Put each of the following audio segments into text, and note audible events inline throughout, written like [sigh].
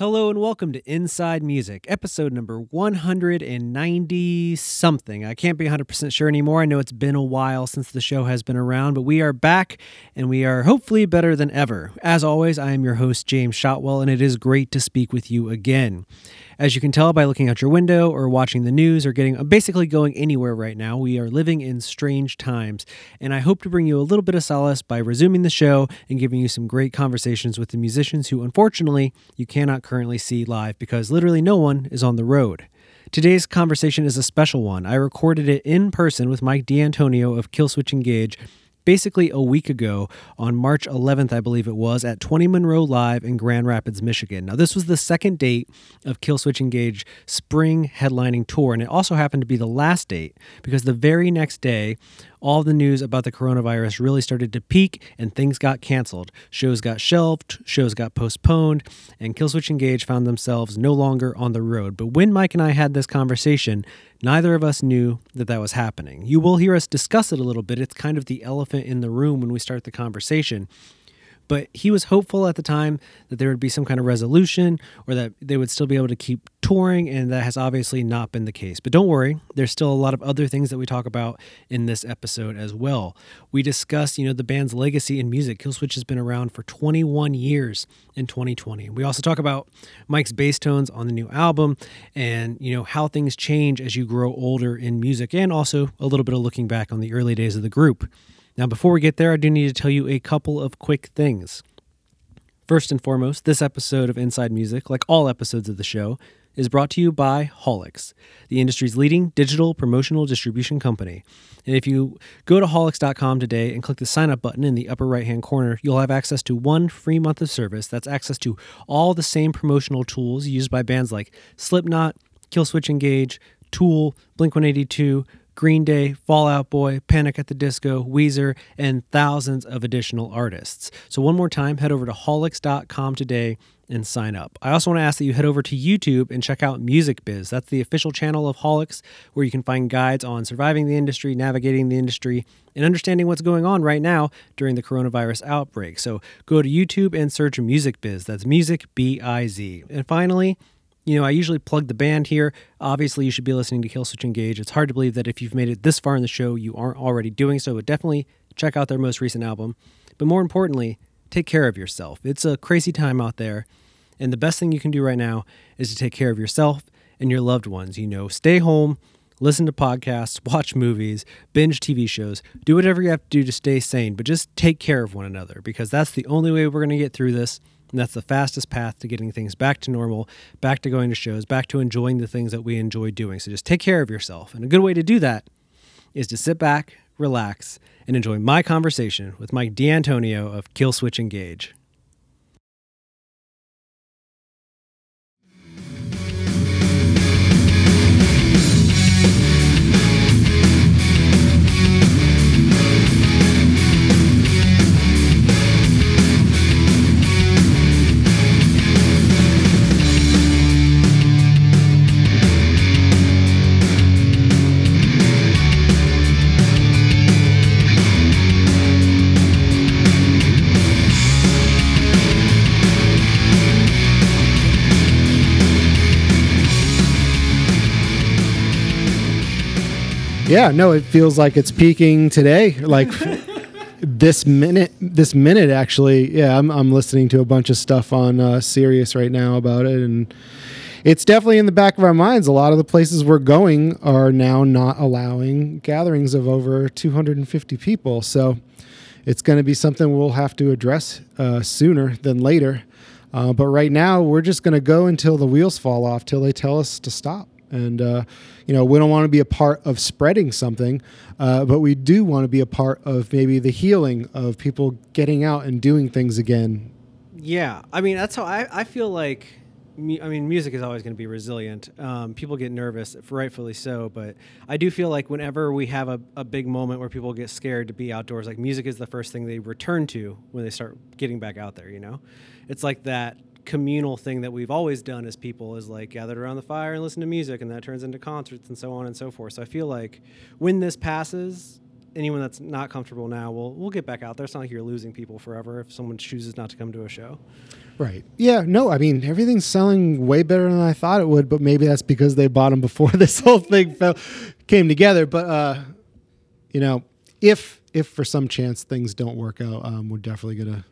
Hello and welcome to Inside Music, episode number 190 something. I can't be 100% sure anymore. I know it's been a while since the show has been around, but we are back and we are hopefully better than ever. As always, I am your host, James Shotwell, and it is great to speak with you again. As you can tell by looking out your window or watching the news or getting basically going anywhere right now, we are living in strange times. And I hope to bring you a little bit of solace by resuming the show and giving you some great conversations with the musicians who, unfortunately, you cannot currently see live because literally no one is on the road. Today's conversation is a special one. I recorded it in person with Mike D'Antonio of Killswitch Engage basically a week ago on March 11th, I believe it was, at 20 Monroe Live in Grand Rapids, Michigan. Now, this was the second date of Killswitch Engage spring headlining tour, and it also happened to be the last date because the very next day, all the news about the coronavirus really started to peak and things got canceled. Shows got shelved, shows got postponed, and Killswitch Engage found themselves no longer on the road. But when Mike and I had this conversation, neither of us knew that that was happening. You will hear us discuss it a little bit. It's kind of the elephant in the room when we start the conversation. But he was hopeful at the time that there would be some kind of resolution or that they would still be able to keep touring, and that has obviously not been the case. But don't worry, there's still a lot of other things that we talk about in this episode as well. We discuss, you know, the band's legacy in music. Killswitch has been around for 21 years in 2020. We also talk about Mike's bass tones on the new album and, you know, how things change as you grow older in music, and also a little bit of looking back on the early days of the group. Now, before we get there, I do need to tell you a couple of quick things. First and foremost, this episode of Inside Music, like all episodes of the show, is brought to you by Haulix, the industry's leading digital promotional distribution company. And if you go to haulix.com today and click the sign up button in the upper right hand corner, you'll have access to one free month of service. That's access to all the same promotional tools used by bands like Slipknot, Killswitch Engage, Tool, Blink 182, Green Day, Fall Out Boy, Panic at the Disco, Weezer, and thousands of additional artists. So, one more time, head over to haulix.com today and sign up. I also want to ask that you head over to YouTube and check out Music Biz. That's the official channel of Haulix, where you can find guides on surviving the industry, navigating the industry, and understanding what's going on right now during the coronavirus outbreak. So, go to YouTube and search Music Biz. That's Music B I Z. And finally, you know, I usually plug the band here. Obviously, you should be listening to Killswitch Engage. It's hard to believe that if you've made it this far in the show, you aren't already doing so, but definitely check out their most recent album. But more importantly, take care of yourself. It's a crazy time out there, and the best thing you can do right now is to take care of yourself and your loved ones. You know, stay home, listen to podcasts, [laughs] watch movies, binge TV shows, do whatever you have to do to stay sane, but just take care of one another because that's the only way we're going to get through this. And that's the fastest path to getting things back to normal, back to going to shows, back to enjoying the things that we enjoy doing. So just take care of yourself. And a good way to do that is to sit back, relax, and enjoy my conversation with Mike D'Antonio of Killswitch Engage. Yeah, no, it feels like it's peaking today. Like [laughs] this minute, this minute actually. Yeah, I'm I'm listening to a bunch of stuff on uh, Sirius right now about it, and it's definitely in the back of our minds. A lot of the places we're going are now not allowing gatherings of over 250 people. So it's going to be something we'll have to address uh, sooner than later. Uh, but right now, we're just going to go until the wheels fall off, till they tell us to stop. And, uh, you know, we don't want to be a part of spreading something, uh, but we do want to be a part of maybe the healing of people getting out and doing things again. Yeah, I mean that's how I, I feel like. I mean, music is always going to be resilient. Um, people get nervous, rightfully so, but I do feel like whenever we have a, a big moment where people get scared to be outdoors, like music is the first thing they return to when they start getting back out there. You know, it's like that communal thing that we've always done as people is like gathered around the fire and listen to music, and that turns into concerts and so on and so forth. So I feel like when this passes, anyone that's not comfortable now, we'll we'll get back out there. It's not like you're losing people forever if someone chooses not to come to a show. Right. Yeah. No. I mean, everything's selling way better than I thought it would, but maybe that's because they bought them before [laughs] this whole thing fell, came together. But uh, you know, if if for some chance things don't work out, um, we're definitely gonna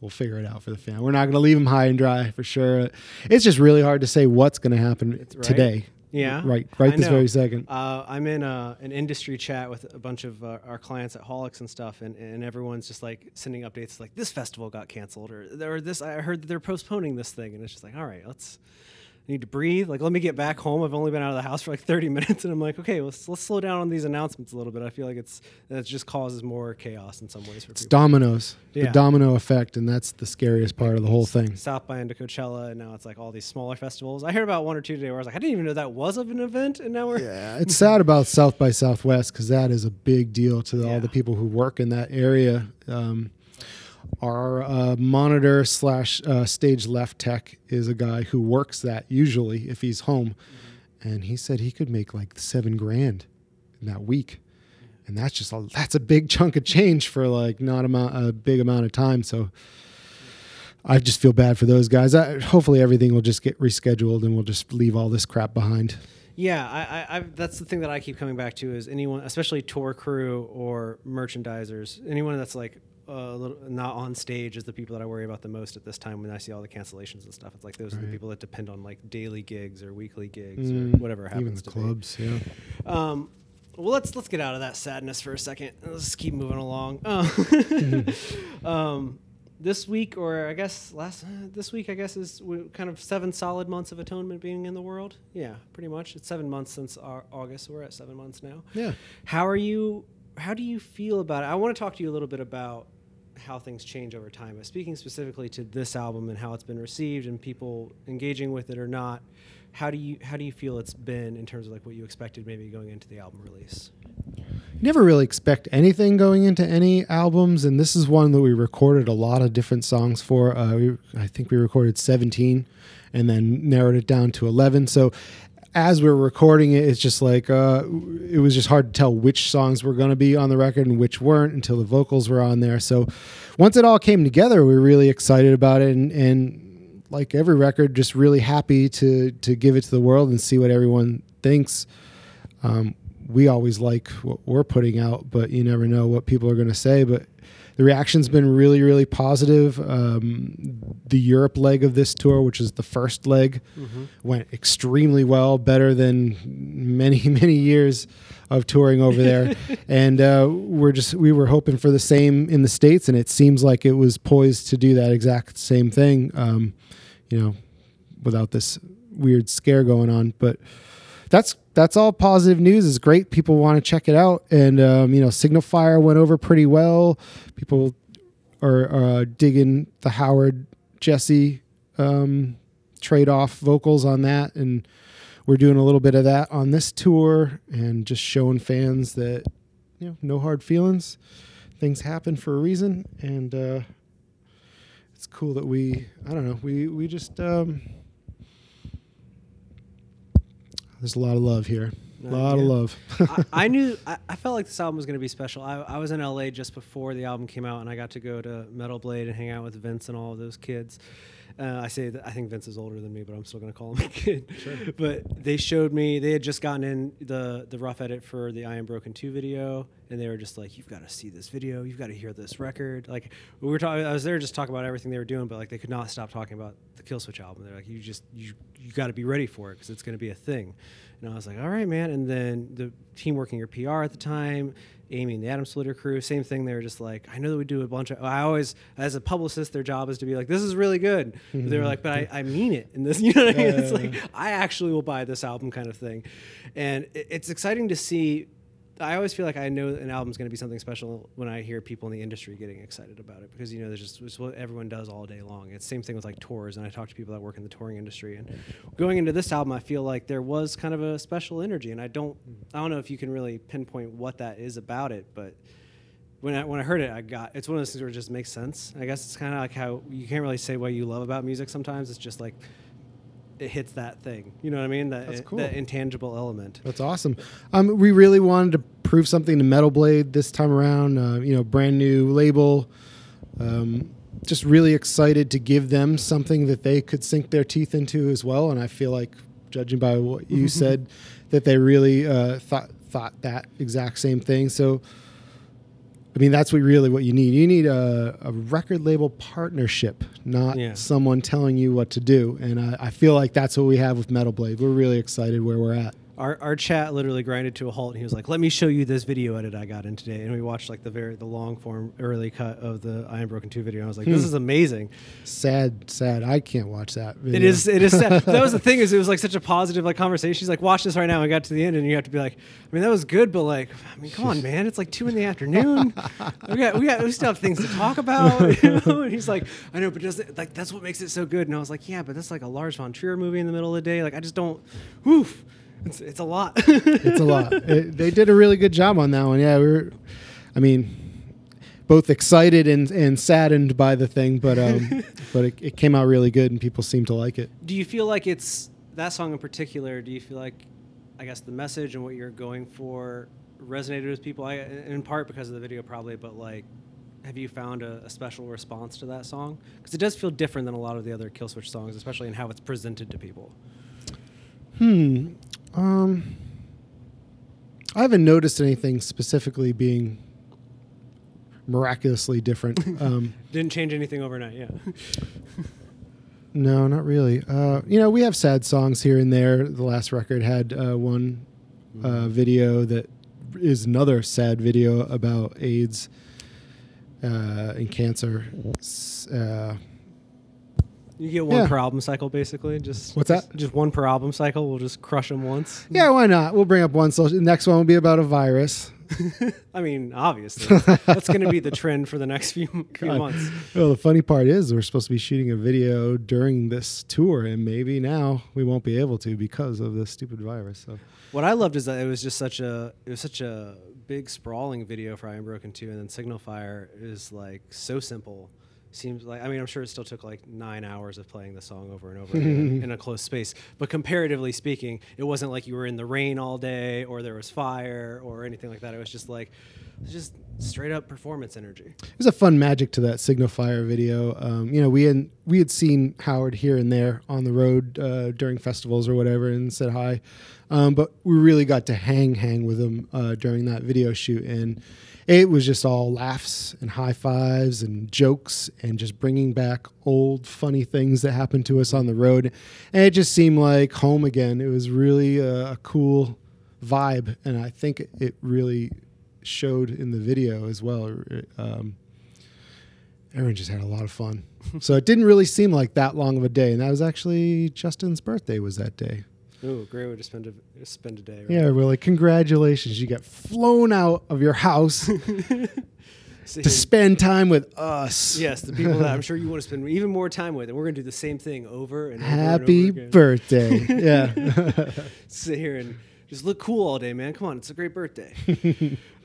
we'll figure it out for the fan. We're not gonna leave them high and dry for sure. It's just really hard to say what's gonna happen right. today. Yeah. Right. Right I this know. very second. Uh, I'm in a, an industry chat with a bunch of uh, our clients at Haulix and stuff, and, and everyone's just like sending updates like this festival got canceled or or this I heard that they're postponing this thing, and it's just like all right, let's I need to breathe. Like let me get back home. I've only been out of the house for like 30 [laughs] minutes, and I'm like okay, let's let's slow down on these announcements a little bit. I feel like it's that just causes more chaos in some ways for It's people. dominoes. The domino effect, and that's the scariest part of the whole thing. South by into Coachella, and now it's like all these smaller festivals. I heard about one or two today where I was like, I didn't even know that was of an event, and now we're Yeah, it's sad about South by Southwest because that is a big deal to Yeah. all the people who work in that area. Um, our uh, monitor slash uh, stage left tech is a guy who works that usually if he's home, and he said he could make like seven grand in that week, and that's just a that's a big chunk of change for like not amount a big amount of time. So. I just feel bad for those guys. I, hopefully, everything will just get rescheduled and we'll just leave all this crap behind. Yeah, I, I, that's the thing that I keep coming back to is anyone, especially tour crew or merchandisers, anyone that's like little not on stage is the people that I worry about the most at this time when I see all the cancellations and stuff. It's like those are the people that depend on like daily gigs or weekly gigs Mm, or whatever happens Even the to clubs, yeah. Um, well, let's let's get out of that sadness for a second. Let's keep moving along. [laughs] Um, um, this week, or I guess last uh, this week, I guess is kind of seven solid months of atonement being in the world. Yeah, pretty much. It's seven months since Au- August. So we're at seven months now. Yeah. How are you? How do you feel about it? I want to talk to you a little bit about how things change over time. But speaking specifically to this album and how it's been received and people engaging with it or not, how do you how do you feel it's been in terms of like what you expected maybe going into the album release? You never really expect anything going into any albums, and this is one that we recorded a lot of different songs for. Uh, we, I think we recorded 17 and then narrowed it down to 11. So as we are recording it, it's just like uh, it was just hard to tell which songs were going to be on the record and which weren't until the vocals were on there. So once it all came together, we were really excited about it, and, and like every record, just really happy to to give it to the world and see what everyone thinks. Um, we always like what we're putting out, but you never know what people are going to say. But the reaction's been really, really positive. Um, the Europe leg of this tour, which is the first leg, went extremely well, better than many, [laughs] many years of touring over there. [laughs] and uh, we're just we were hoping for the same in the states, and it seems like it was poised to do that exact same thing. Um, you know, without this weird scare going on, but that's that's all positive news. It's great. People want to check it out, and um, you know, Signal Fire went over pretty well. People are uh, digging the Howard Jesse um, trade off vocals on that, and we're doing a little bit of that on this tour, and just showing fans that you know, no hard feelings. Things happen for a reason, and uh, it's cool that we I don't know we we just. Um, there's a lot of love here. A lot of love. I, I [laughs] knew I, I felt like this album was going to be special. I, I was in LA just before the album came out, and I got to go to Metal Blade and hang out with Vince and all of those kids. Uh, I say that I think Vince is older than me, but I'm still going to call him a [laughs] kid. But they showed me they had just gotten in the the rough edit for the I Am Broken Two video, and they were just like, "You've got to see this video. You've got to hear this record." Like we were talking, I was there just talking about everything they were doing, but like they could not stop talking about the Killswitch album. They're like, "You just you you got to be ready for it because it's going to be a thing." And I was like, all right, man. And then the team working your PR at the time, Amy and the Adam Splitter crew, same thing. They were just like, I know that we do a bunch of. I always, as a publicist, their job is to be like, this is really good. But they were like, but I, I mean it. And this, [laughs] you know what I mean? It's like I actually will buy this album, kind of thing. And it, it's exciting to see. I always feel like I know an album's going to be something special when I hear people in the industry getting excited about it because you know there's just it's what everyone does all day long. It's the same thing with like tours, and I talk to people that work in the touring industry. And going into this album, I feel like there was kind of a special energy, and I don't I don't know if you can really pinpoint what that is about it, but when I when I heard it, I got it's one of those things where it just makes sense. I guess it's kind of like how you can't really say what you love about music sometimes. It's just like it hits that thing. You know what I mean? That That's cool. that intangible element. That's awesome. Um, we really wanted to prove something to Metal Blade this time around. Uh, you know, brand new label. Um, just really excited to give them something that they could sink their teeth into as well. And I feel like, judging by what you said, that they really uh, thought thought that exact same thing. So. I mean, that's what really what you need. You need a, a record label partnership, not Yeah. someone telling you what to do. And I, I feel like that's what we have with Metal Blade. We're really excited where we're at. Our, our chat literally grinded to a halt, and he was like, "Let me show you this video edit I got in today." And we watched like the very the long form early cut of the I Am Broken Two video. And I was like, "This hmm. is amazing." Sad, sad. I can't watch that. It Video. is. It is. Sad. [laughs] that was the thing. Is it was like such a positive like conversation. She's like, "Watch this right now." And got to the end, and you have to be like, "I mean, that was good, but like, I mean, come on, man. It's like two in the afternoon. we got we got we still have things to talk about." [laughs] You know? And he's like, "I know, but just like that's what makes it so good." And I was like, "Yeah, but that's like a Lars von Trier movie in the middle of the day. Like, I just don't. Woof. It's it's a lot." [laughs] It's a lot. It- they did a really good job on that one. Yeah, we were. I mean, both excited and, and saddened by the thing, but um, [laughs] but it, it came out really good, and people seem to like it. do you feel like it's that song in particular? Do you feel like, I guess, the message and what you're going for resonated with people? I, in part because of the video, probably, but like, have you found a, a special response to that song? Because it does feel different than a lot of the other Killswitch songs, especially in how it's presented to people. Hmm. Um. I haven't noticed anything specifically being miraculously different. [laughs] Um, Didn't change anything overnight, yeah. [laughs] No, not really. Uh, you know, we have sad songs here and there. The last record had uh, one uh, video that is another sad video about AIDS uh, and cancer. You get one Yeah. per album cycle, basically. Just What's that? Just, just one per album cycle. We'll just crush them once. yeah, why not? We'll bring up one. So the next one will be about a virus. [laughs] I mean, obviously, that's going to be the trend for the next few, [laughs] few God. months. Well, the funny part is we're supposed to be shooting a video during this tour, and maybe now we won't be able to because of this stupid virus. So What I loved is that it was just such a it was such a big sprawling video for I Am Broken 2 and then Signal Fire is like so simple. Seems like I mean I'm sure it still took like nine hours of playing the song over and over again [laughs] in a closed space. But comparatively speaking, it wasn't like you were in the rain all day or there was fire or anything like that. It was just like was just straight up performance energy. There's a fun magic to that Signal Fire video. Um, you know, we had we had seen Howard here and there on the road uh, during festivals or whatever, and said hi. Um, but we really got to hang hang with him uh, during that video shoot, and it was just all laughs and high fives and jokes and just bringing back old funny things that happened to us on the road, and it just seemed like home again. It was really a, a cool vibe, and I think it, it really showed in the video as well. Um, everyone just had a lot of fun. [laughs] so it didn't really seem like that long of a day, and that was actually Justin's birthday was that day. Ooh, great way to spend a spend a day. Right? Yeah, we're like, congratulations, you got flown out of your house So- [laughs] [laughs] to spend time with us. yes, the people that I'm [laughs] sure you want to spend even more time with, and we're gonna do the same thing over and over Happy and over again. birthday. yeah. sit here and just look cool all day, man. Come on, it's a great birthday.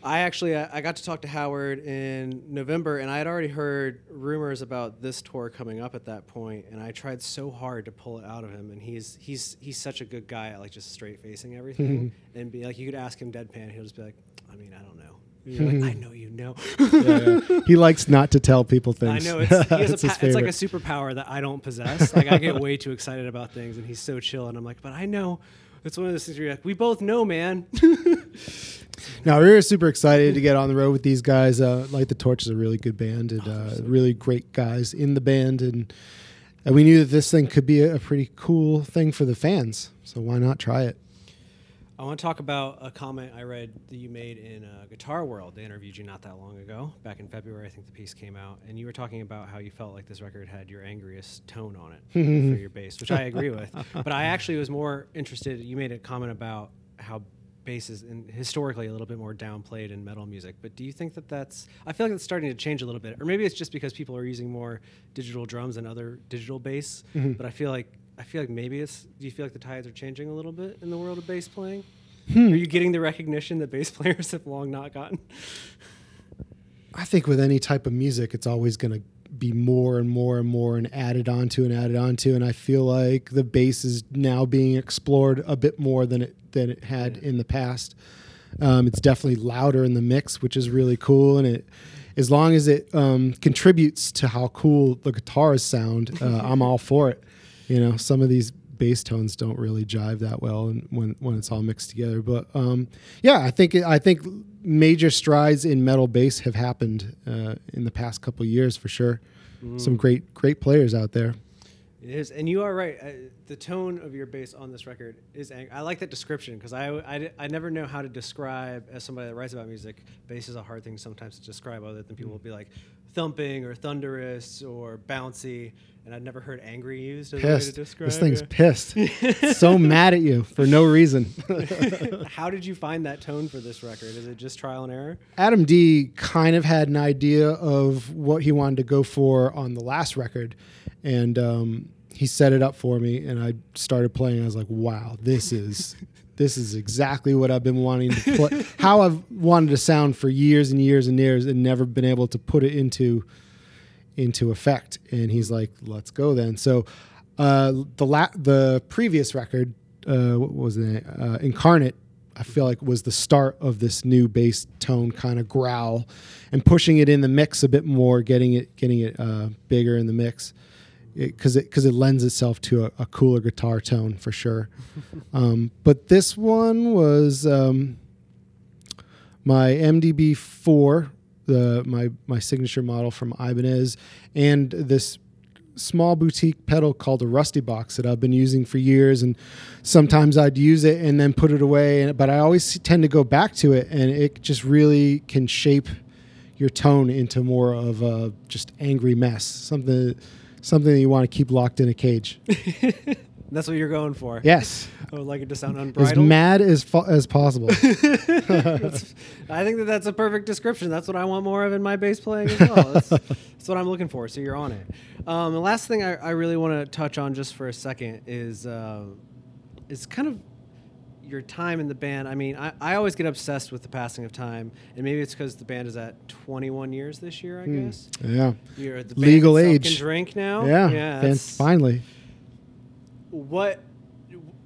I actually I, I got to talk to Howard in November, and I had already heard rumors about this tour coming up at that point, and I tried so hard to pull it out of him. And he's he's he's such a good guy at like just straight facing everything, mm-hmm. and be like you could ask him deadpan, he'll just be like, I mean, I don't know. Like, mm-hmm. I know you know. Yeah, yeah. He likes not to tell people things. I know it's, [laughs] pa- it's like a superpower that I don't possess. Like I get way too excited about things, and he's so chill, and I'm like, but I know. It's one of those things where you're like, we both know, man. [laughs] No, we were super excited to get on the road with these guys. Uh, Light the Torch is a really good band and uh, really great guys in the band, and, and we knew that this thing could be a, a pretty cool thing for the fans. So why not try it? I want to talk about a comment I read that you made in uh, Guitar World. They interviewed you not that long ago, back in February. I think the piece came out, and you were talking about how you felt like this record had your angriest tone on it [laughs] for your bass, which I agree with. [laughs] But I actually was more interested. You made a comment about how bass is in, historically a little bit more downplayed in metal music. But do you think that that's? I feel like it's starting to change a little bit, or maybe it's just because people are using more digital drums and other digital bass. Mm-hmm. But I feel like I feel like maybe it's. Do you feel like the tides are changing a little bit in the world of bass playing? Hmm. Are you getting the recognition that bass [laughs] players have long not gotten? I think with any type of music, it's always going to be more and more and more and added onto and added onto. And I feel like the bass is now being explored a bit more than it than it had in the past. Um, it's definitely louder in the mix, which is really cool. And it, as long as it um, contributes to how cool the guitars sound, uh, [laughs] I'm all for it. You know, some of these bass tones don't really jive that well and when when it's all mixed together. But um, yeah, I think I think major strides in metal bass have happened uh, in the past couple years for sure. Mm. Some great great players out there. It is, and you are right. Uh, the tone of your bass on this record is. Ang- I like that description because I, I, I never know how to describe as somebody that writes about music. Bass is a hard thing sometimes to describe, other than people will be like thumping or thunderous or bouncy, and I've never heard angry used as a way to describe. This thing's pissed. [laughs] so mad at you for no reason. [laughs] How did you find that tone for this record? Is it just trial and error? Adam D kind of had an idea of what he wanted to go for on the last record, and um, he set it up for me. And I started playing. I was like, "Wow, this is [laughs] this is exactly what I've been wanting to play. how I've wanted to sound for years and years and years, and never been able to put it into into effect." And he's like, "Let's go then." So uh, the la- the previous record, uh, what was it? Uh, Incarnate. I feel like was the start of this new bass tone kind of growl, and pushing it in the mix a bit more, getting it getting it uh, bigger in the mix, because it because it, lends itself to a, a cooler guitar tone for sure. [laughs] um, but this one was um, my MDB four, the my my signature model from Ibanez, and this small boutique pedal called a Rusty Box that I've been using for years, and sometimes I'd use it and then put it away, and, but I always tend to go back to it, and it just really can shape your tone into more of a just angry mess, something something that you want to keep locked in a cage. [laughs] That's what you're going for. Yes, I would like it to sound unbridled. as mad as fa- as possible. [laughs] I think that that's a perfect description. That's what I want more of in my bass playing as well. That's, [laughs] that's what I'm looking for. So you're on it. Um, the last thing I, I really want to touch on just for a second is uh, is kind of your time in the band. I mean, I, I always get obsessed with the passing of time, and maybe it's because the band is at 21 years this year. I hmm. guess yeah, you're at the. Legal age. Can drink now. yeah, yeah. that's- finally. what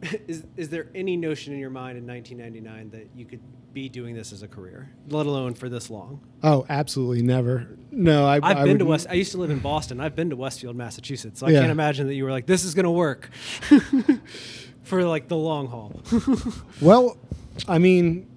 [laughs] is is there any notion in your mind in 1999 that you could be doing this as a career, let alone for this long? Oh, absolutely never. No, I, I've I been to West. I used to live in Boston. I've been to Westfield, Massachusetts. So I can't imagine that you were like, "This is going to work," [laughs] for like the long haul. [laughs] Well, I mean,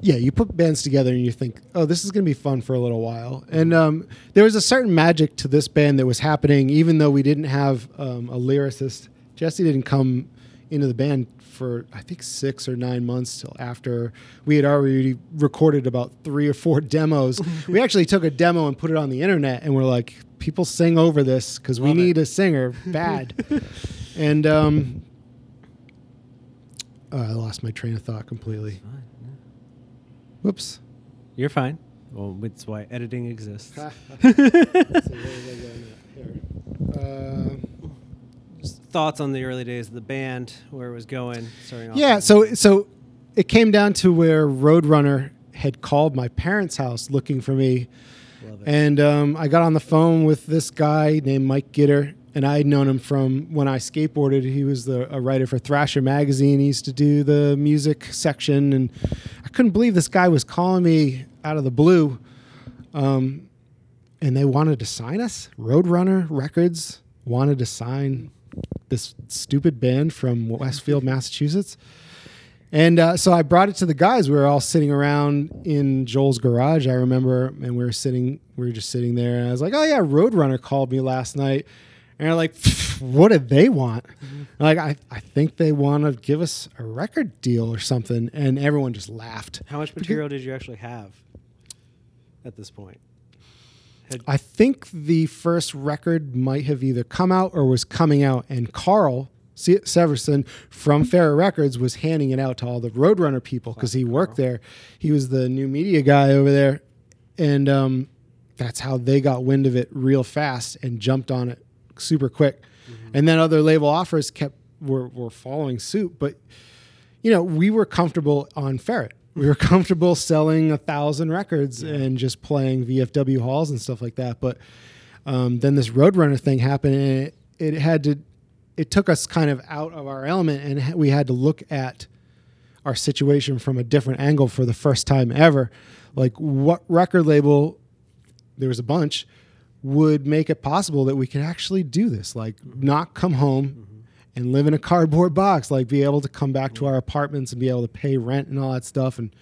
yeah, you put bands together and you think, oh, this is going to be fun for a little while. And um, there was a certain magic to this band that was happening, even though we didn't have um, a lyricist. Jesse didn't come into the band for, I think, six or nine months till after we had already recorded about three or four [laughs] demos. [laughs] we actually took a demo and put it on the internet, and we're like, people sing over this because we Love it. need a singer bad. [laughs] and um, uh, I lost my train of thought completely. Whoops. You're fine. Well, that's why editing exists. Uh, Thoughts on the early days of the band, where it was going, yeah, so so it came down to where Roadrunner had called my parents' house looking for me, and um, I got on the phone with this guy named Mike Gitter, and I had known him from when I skateboarded. He was the, a writer for Thrasher magazine. He used to do the music section, and I couldn't believe this guy was calling me out of the blue. Um, and they wanted to sign us. Roadrunner Records wanted to sign this stupid band from Westfield, Massachusetts. And uh, so I brought it to the guys. We were all sitting around in Joel's garage, I remember, and we were sitting, we were just sitting there. And I was like, "Oh yeah, Roadrunner called me last night." And they're like, "What did they want?" Like, I, I think they want to give us a record deal or something. And everyone just laughed. How much material did you actually have at this point? Had, I think the first record might have either come out or was coming out, and Carl Se- Severson from Ferret Records was handing it out to all the Roadrunner people because he worked there. He was the new media guy over there, and um, that's how they got wind of it real fast and jumped on it super quick. And then other label offers kept were were following suit, but you know we were comfortable on Ferret. We were comfortable selling a thousand records and just playing VFW halls and stuff like that. But um, then this Roadrunner thing happened, and it, it had to, it took us kind of out of our element, and we had to look at our situation from a different angle for the first time ever. Like, what record label? There was a bunch would make it possible that we could actually do this, like not come home and live in a cardboard box, like be able to come back to our apartments and be able to pay rent and all that stuff. And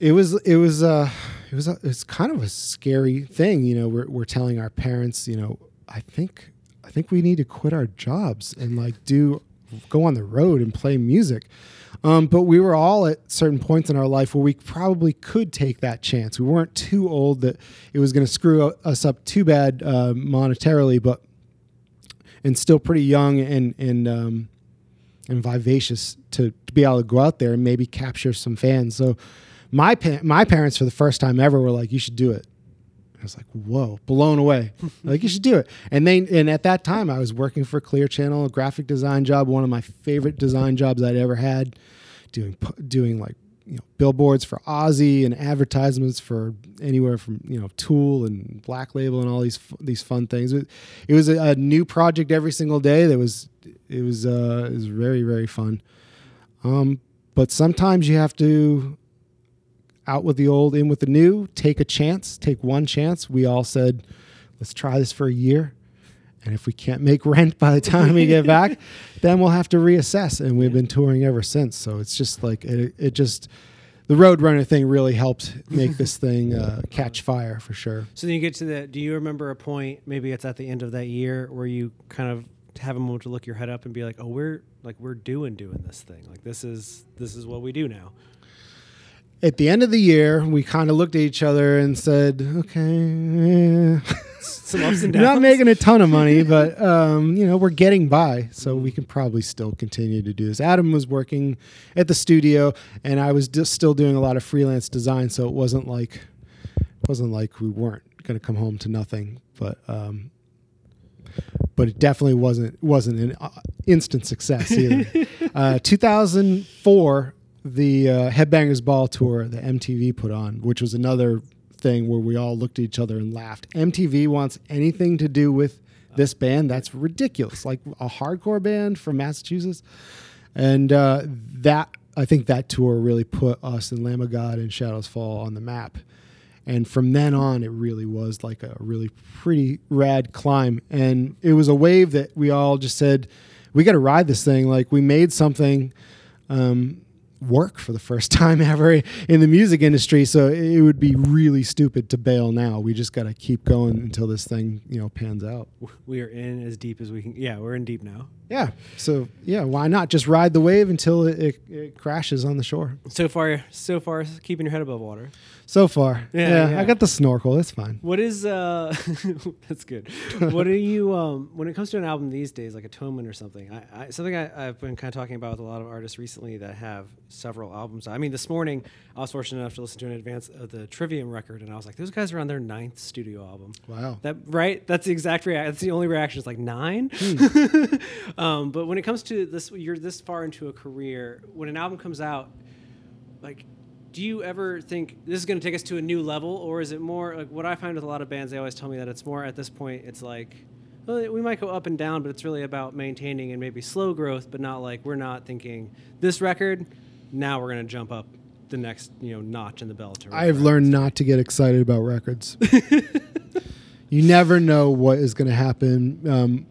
it was, it was, uh, it was, a, it's kind of a scary thing. You know, we're, we're telling our parents, you know, I think, I think we need to quit our jobs and like do, go on the road and play music. Um, but we were all at certain points in our life where we probably could take that chance. We weren't too old that it was going to screw us up too bad uh, monetarily, but and still pretty young and and um, and vivacious to, to be able to go out there and maybe capture some fans. So my pa- my parents for the first time ever were like, "You should do it." I was like, "Whoa!" Blown away. [laughs] like you should do it. And they and at that time I was working for Clear Channel, a graphic design job, one of my favorite design jobs I'd ever had, doing doing like you know billboards for Ozzy and advertisements for anywhere from you know Tool and Black Label and all these these fun things. It, it was a, a new project every single day. That was it was uh, it was very very fun. Um, but sometimes you have to out with the old, in with the new. Take a chance. Take one chance. We all said, let's try this for a year. And if we can't make rent by the time we get back, [laughs] then we'll have to reassess. And we've been touring ever since. So it's just like it, it just the Roadrunner thing really helped make this [laughs] thing uh, catch fire for sure. So then you get to the. Do you remember a point? Maybe it's at the end of that year where you kind of have a moment to look your head up and be like, "Oh, we're like we're doing doing this thing. Like this is this is what we do now." At the end of the year, we kind of looked at each other and said, "Okay, Some ups and we're downs. not making a ton of money, but um, you know we're getting by, so we can probably still continue to do this." Adam was working at the studio, and I was just still doing a lot of freelance design, so it wasn't like it wasn't like we weren't going to come home to nothing, but um, but it definitely wasn't wasn't an uh, instant success either. [laughs] uh, 2004, the uh, Headbangers Ball tour that MTV put on, which was another thing where we all looked at each other and laughed. MTV wants anything to do with this band. That's ridiculous. Like a hardcore band from Massachusetts, and uh, that I think that tour really put us and Lamb of God and Shadows Fall on the map. And from then on, it really was like a really pretty rad climb. And it was a wave that we all just said, we got to ride this thing. Like we made something um, work for the first [laughs] time ever in the music industry. So it would be really stupid to bail now. We just got to keep going until this thing, you know, pans out. We are in as deep as we can. Yeah, we're in deep now. Yeah. So yeah, why not just ride the wave until it, it, it crashes on the shore? So far, so far, keeping your head above water. So far, Yeah, yeah, yeah. I got the snorkel. It's fine. What is uh? [laughs] that's good. What are you um? When it comes to an album these days, like Atonement or something, I, I something I, I've been kind of talking about with a lot of artists recently that have several albums. I mean, this morning I was fortunate enough to listen to an advance of the Trivium record, and I was like, those guys are on their ninth studio album. Wow. That right? That's the exact reaction. That's the only reaction. It's like nine. [laughs] um, but when it comes to this, you're this far into a career. When an album comes out, like, do you ever think this is going to take us to a new level, or is it more like what I find with a lot of bands? They always tell me that it's more at this point. It's like. Well, we might go up and down, but it's really about maintaining and maybe slow growth, but not like we're not thinking this record. Now we're going to jump up the next, you know, notch in the belt. Or I have learned not to get excited about records. [laughs] you never know what is going to happen. Um,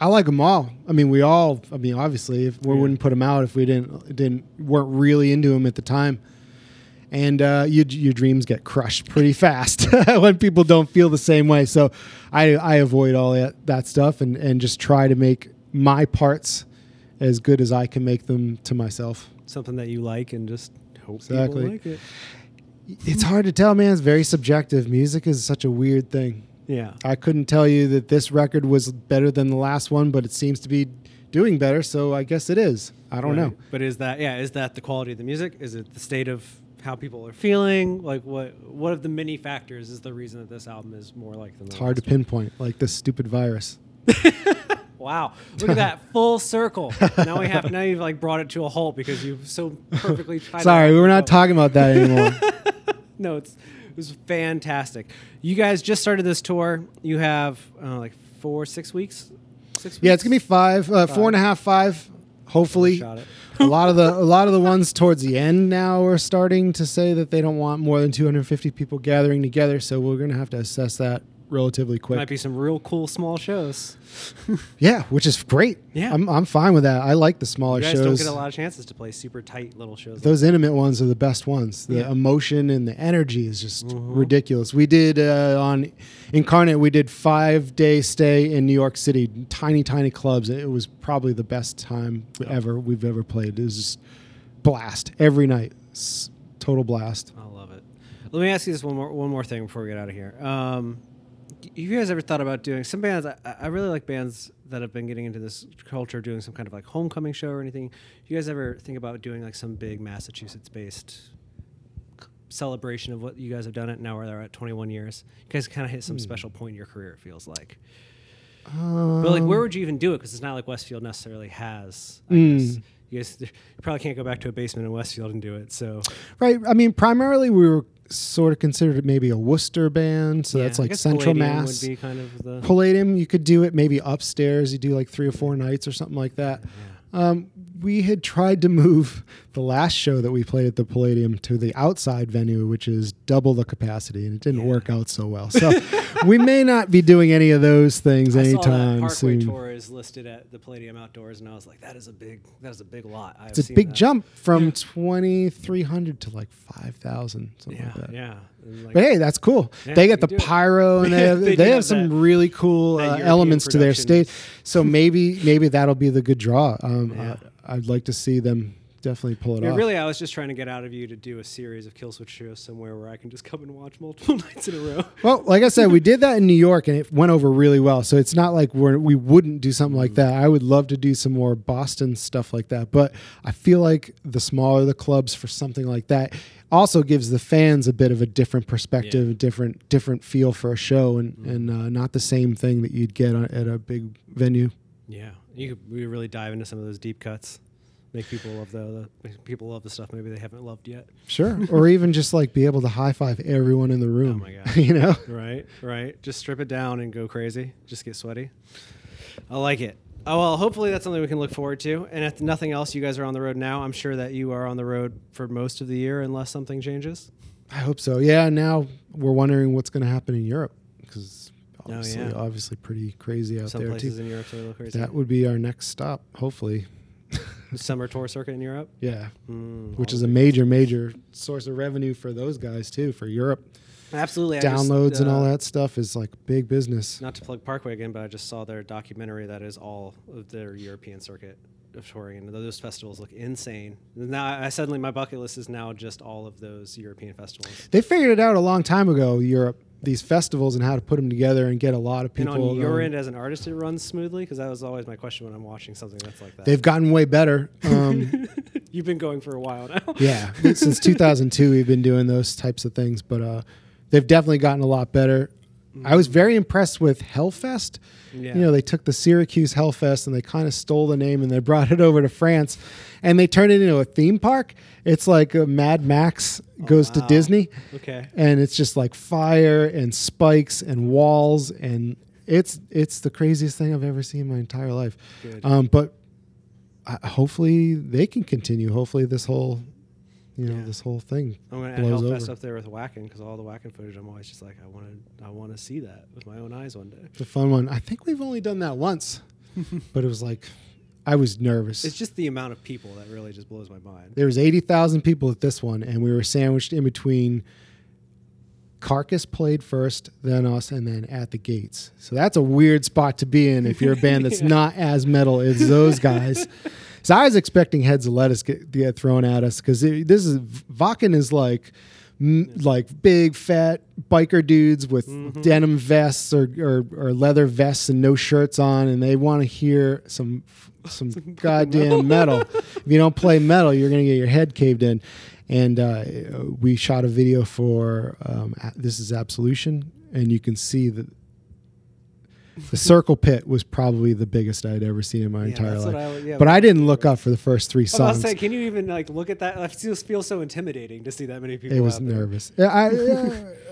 I like them all. I mean, we all. I mean, obviously, if we Yeah. wouldn't put them out if we didn't didn't weren't really into them at the time. And uh, you, your dreams get crushed pretty fast [laughs] when people don't feel the same way. So I, I avoid all that, that stuff and, and just try to make my parts as good as I can make them to myself. something that you like and just hope Exactly. people like it. It's hard to tell, man. It's very subjective. Music is such a weird thing. Yeah. I couldn't tell you that this record was better than the last one, but it seems to be doing better. So I guess it is. I don't know. But is that yeah? Is that the quality of the music? Is it the state of how people are feeling? Like what? What of the many factors is the reason that this album is more like the It's hard to pinpoint, like this stupid virus. [laughs] [laughs] wow, look at that full circle. Now we have now you've like brought it to a halt because you've so perfectly. Sorry, we're not talking about that anymore. [laughs] No, it's it was fantastic. You guys just started this tour. You have uh, like four, six weeks. Six weeks. yeah, it's gonna be five, uh, four and a half, five. Hopefully, a lot of the a lot of the ones towards the end now are starting to say that they don't want more than 250 people gathering together. So we're gonna have to assess that relatively quick. Might be some real cool small shows. [laughs] Yeah, which is great. Yeah. I'm I'm fine with that. I like the smaller You guys shows. don't get a lot of chances to play super tight little shows. like Those intimate ones are the best ones. The Yeah. emotion and the energy is just ridiculous. We did uh, on Incarnate. We did five day stay in New York City, tiny tiny clubs. It was probably the best time ever we've ever played. It was just blast every night. Total blast. I love it. Let me ask you this one more one more thing before we get out of here. Um, have you guys ever thought about doing some bands? I, I really like bands that have been getting into this culture, doing some kind of like homecoming show or anything. Do you guys ever think about doing like some big Massachusetts-based celebration of what you guys have done it now where they're at 21 years? You guys kind of hit some special point in your career. It feels like. but like, where would you even do it? Because it's not like Westfield necessarily has. I Mm. guess. You guys you probably can't go back to a basement in Westfield and do it. So Right. I mean, primarily we were sort of considered maybe a Worcester band, so Yeah, that's like Central Palladium Mass. would be kind of the Palladium, you could do it maybe upstairs. You do like three or four nights or something like that. Um, we had tried to move the last show that we played at the Palladium to the outside venue, which is double the capacity, and it didn't Yeah. work out so well. So [laughs] we may not be doing any of those things I saw that anytime Parkway soon. tour is listed at the Palladium Outdoors, and I was like, that is a big, that is a big lot. I It's a big jump from 2,300 to like 5,000, something Yeah, like that. yeah. Like, But hey, that's cool. Yeah, they get the pyro and they [laughs] have, They they, have have some really cool uh, elements to their stage. So [laughs] maybe maybe that'll be the good draw. Um, Yeah. I, I'd like to see them definitely pull it yeah, off. really, I was just trying to get out of you to do a series of Killswitch shows somewhere where I can just come and watch multiple [laughs] nights in a row. Well, like I said, we did that in New York and it went over really well. So it's not like we're, we wouldn't do something like that. I would love to do some more Boston stuff like that. But I feel like the smaller the clubs for something like that also gives the fans a bit of a different perspective, Yeah. different different feel for a show, and and uh, not the same thing that you'd get on, at a big venue. Yeah, you could we really dive into some of those deep cuts. Make people love the, the make people love the stuff maybe they haven't loved yet. Sure, [laughs] or even just like be able to high five everyone in the room. Oh my [laughs] God. you know. Right, right. Just strip it down and go crazy. Just get sweaty. I like it. Oh well, hopefully that's something we can look forward to. And if nothing else, you guys are on the road now. I'm sure that you are on the road for most of the year, unless something changes. I hope so. Yeah. Now we're wondering what's going to happen in Europe because Oh, obviously, yeah. obviously pretty crazy out Some there places too. in Europe are a little crazy. That would be our next stop, hopefully. Summer tour circuit in Europe, Yeah, Mm, which is a major, major source of revenue for those guys too. For Europe, Absolutely. I just, downloads and all uh, that stuff is like big business. Not to plug Parkway again, but I just saw their documentary that is all of their European circuit of touring, and those festivals look insane. Now, I suddenly my bucket list is now just all of those European festivals. They figured it out a long time ago. Europe, these festivals and how to put them together and get a lot of people. And on your um, end as an artist, it runs smoothly because that was always my question when I'm watching something that's like that. they've gotten way better. Um, [laughs] You've been going for a while now. yeah, since 2002, we've been doing those types of things, but uh, they've definitely gotten a lot better. I was very impressed with Hellfest. Yeah. You know, they took the Syracuse Hellfest and they kind of stole the name and they brought it [laughs] over to France and they turned it into a theme park. It's like a Mad Max goes to wow. Disney Okay. and it's just like fire and spikes and walls and it's it's the craziest thing I've ever seen in my entire life. Um, but uh, hopefully they can continue. Hopefully this whole you know Yeah. this whole thing oh, I'm gonna add blows Hellfest over. up there with Wacken because all the Wacken footage. I'm always just like, I want to, I want to see that with my own eyes one day. It's a fun one. I think we've only done that once, [laughs] but it was like I was nervous. It's just the amount of people that really just blows my mind. there was 80,000 people at this one and we were sandwiched in between Carcass played first, then us, and then at the gates. So that's a weird spot to be in if you're a band that's [laughs] Yeah. not as metal as those guys. [laughs] so I was expecting heads of lettuce get, get thrown at us because this is Wacken is like m- like big fat biker dudes with denim vests or, or or leather vests and no shirts on, and they want to hear some [laughs] some goddamn metal. [laughs] if you don't play metal, you're gonna get your head caved in. And uh, we shot a video for um, this is Absolution, and you can see that The circle pit was probably the biggest I'd ever seen in my Yeah, entire life. I- yeah, but I didn't look up for the first three I was songs. say, can you even like look at that? It just feels so intimidating to see that many people. It was nervous. Yeah, I,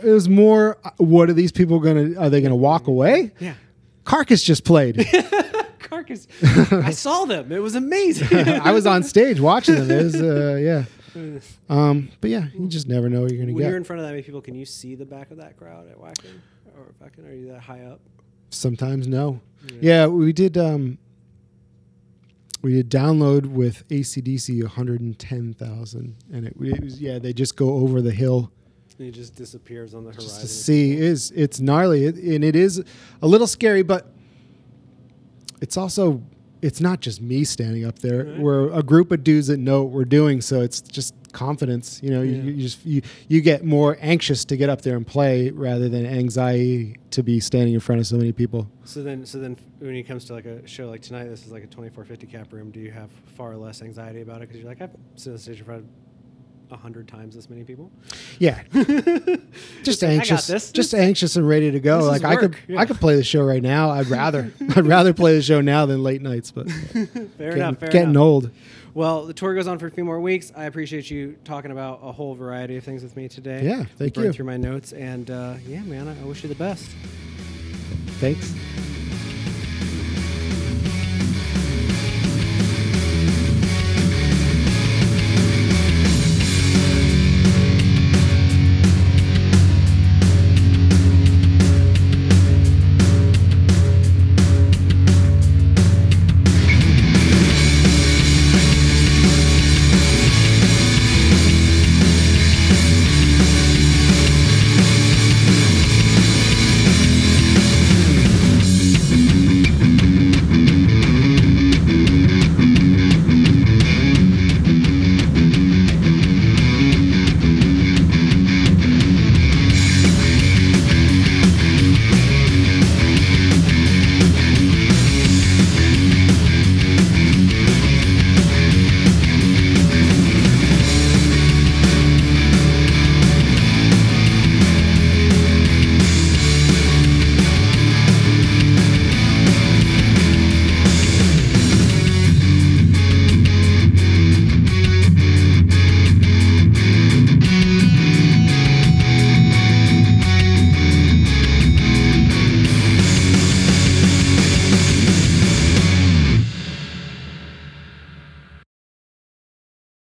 it was more. uh, What are these people gonna? Are they gonna walk away? Yeah. Carcass just played. [laughs] Carcass. I saw them. It was amazing. [laughs] I was on stage watching them. It was, uh, yeah. [laughs] Um, but yeah, you just never know what you're gonna get. when you're in front of that many people, can you see the back of that crowd at Wacken or Wacken? Are you that high up? Sometimes no. Yeah, we did. Um, we did download with ACDC 110,000, and it, it was yeah. They just go over the hill And it just disappears on the horizon. just to see. Is it's gnarly, it, and it is a little scary, but it's also it's not just me standing up there. Right. We're a group of dudes that know what we're doing, so it's just confidence. You know, Yeah. you, you just you you get more anxious to get up there and play rather than anxiety to be standing in front of so many people. So then, so then, when it comes to like a show like tonight, this is like a 2450 cap room. Do you have far less anxiety about it because you're like, I've stood on stage in front of a hundred times as many people. Yeah, [laughs] just like, I got anxious, this. just anxious and ready to go. This Like I could, yeah. I could play the show right now. I'd rather, [laughs] I'd rather play the show now than late nights. But [laughs] Fair getting, enough. Fair getting enough. old. Well, the tour goes on for a few more weeks. I appreciate you talking about a whole variety of things with me today. Yeah, thank you. Through my notes, and uh, yeah, man, I wish you the best. Thanks.